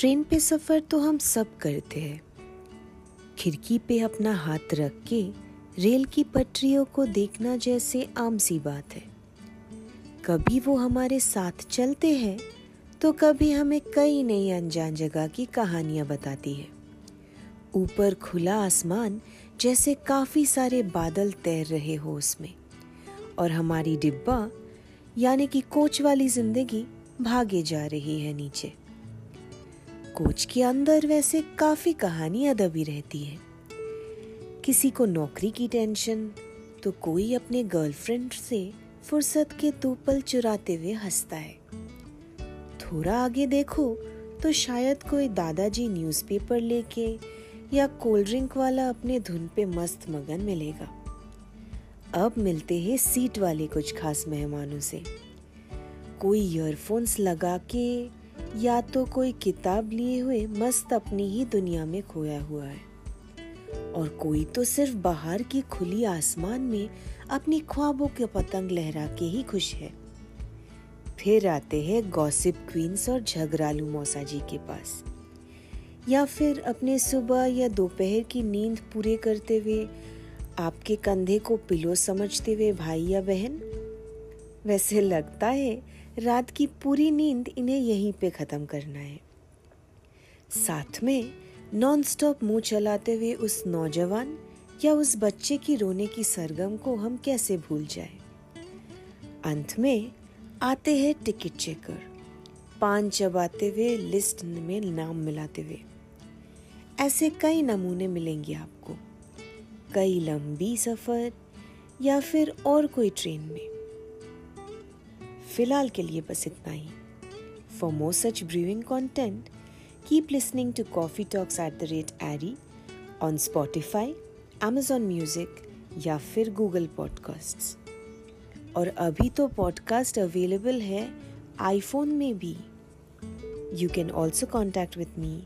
Train पे सफ़र तो हम सब करते हैं। खिड़की पे अपना हाथ रख के रेल की पटरियों को देखना जैसे आम सी बात है। कभी वो हमारे साथ चलते हैं तो कभी हमें कई नई अनजान जगह की कहानियाँ बताती है। ऊपर खुला आसमान जैसे काफ़ी सारे बादल तैर रहे हो उसमें, और हमारी डिब्बा, यानी कि कोच वाली ज़िंदगी, भागे जा रही है नीचे। कोच के अंदर वैसे काफ़ी कहानियाँ दबी रहती है। किसी को नौकरी की टेंशन तो कोई अपने गर्लफ्रेंड से फुर्सत के दो पल चुराते हुए हंसता है। थोड़ा आगे देखो तो शायद कोई दादाजी न्यूज़पेपर लेके या कोल्ड ड्रिंक वाला अपने धुन पे मस्त मगन मिलेगा। अब मिलते हैं सीट वाले कुछ खास मेहमानों से। कोई ईयरफोन्स लगा के या तो कोई किताब लिए हुए मस्त अपनी ही दुनिया में खोया हुआ है। और कोई तो सिर्फ़ बाहर की खुली आसमान में अपनी ख्वाबों के पतंग लहरा के ही खुश है। फिर आते हैं गॉसिप क्वींस और झगड़ालू मौसा जी के पास। या फिर अपने सुबह या दोपहर की नींद पूरे करते हुए आपके कंधे को पिलो समझते हुए भाई या बहन वैसे लगता है रात की पूरी नींद इन्हें यहीं पे ख़त्म करना है। साथ में नॉन स्टॉप मुँह चलाते हुए उस नौजवान या उस बच्चे की रोने की सरगम को हम कैसे भूल जाए? अंत में आते हैं टिकट चेकर पान चबाते हुए लिस्ट में नाम मिलाते हुए। ऐसे कई नमूने मिलेंगे आपको, कई लंबी सफ़र या फिर और कोई ट्रेन में। फिलहाल के लिए बस इतना ही for more such brewing content keep listening to coffee talks at the rate eri on Spotify Amazon music या फिर गूगल पॉडकास्ट और अभी तो पॉडकास्ट अवेलेबल है आईफोन में भी you can also contact with me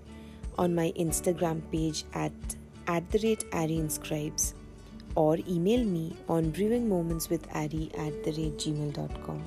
on my Instagram page at at the rate Ari Inscribes or email me on brewingmomentswithari at the rate gmail.com.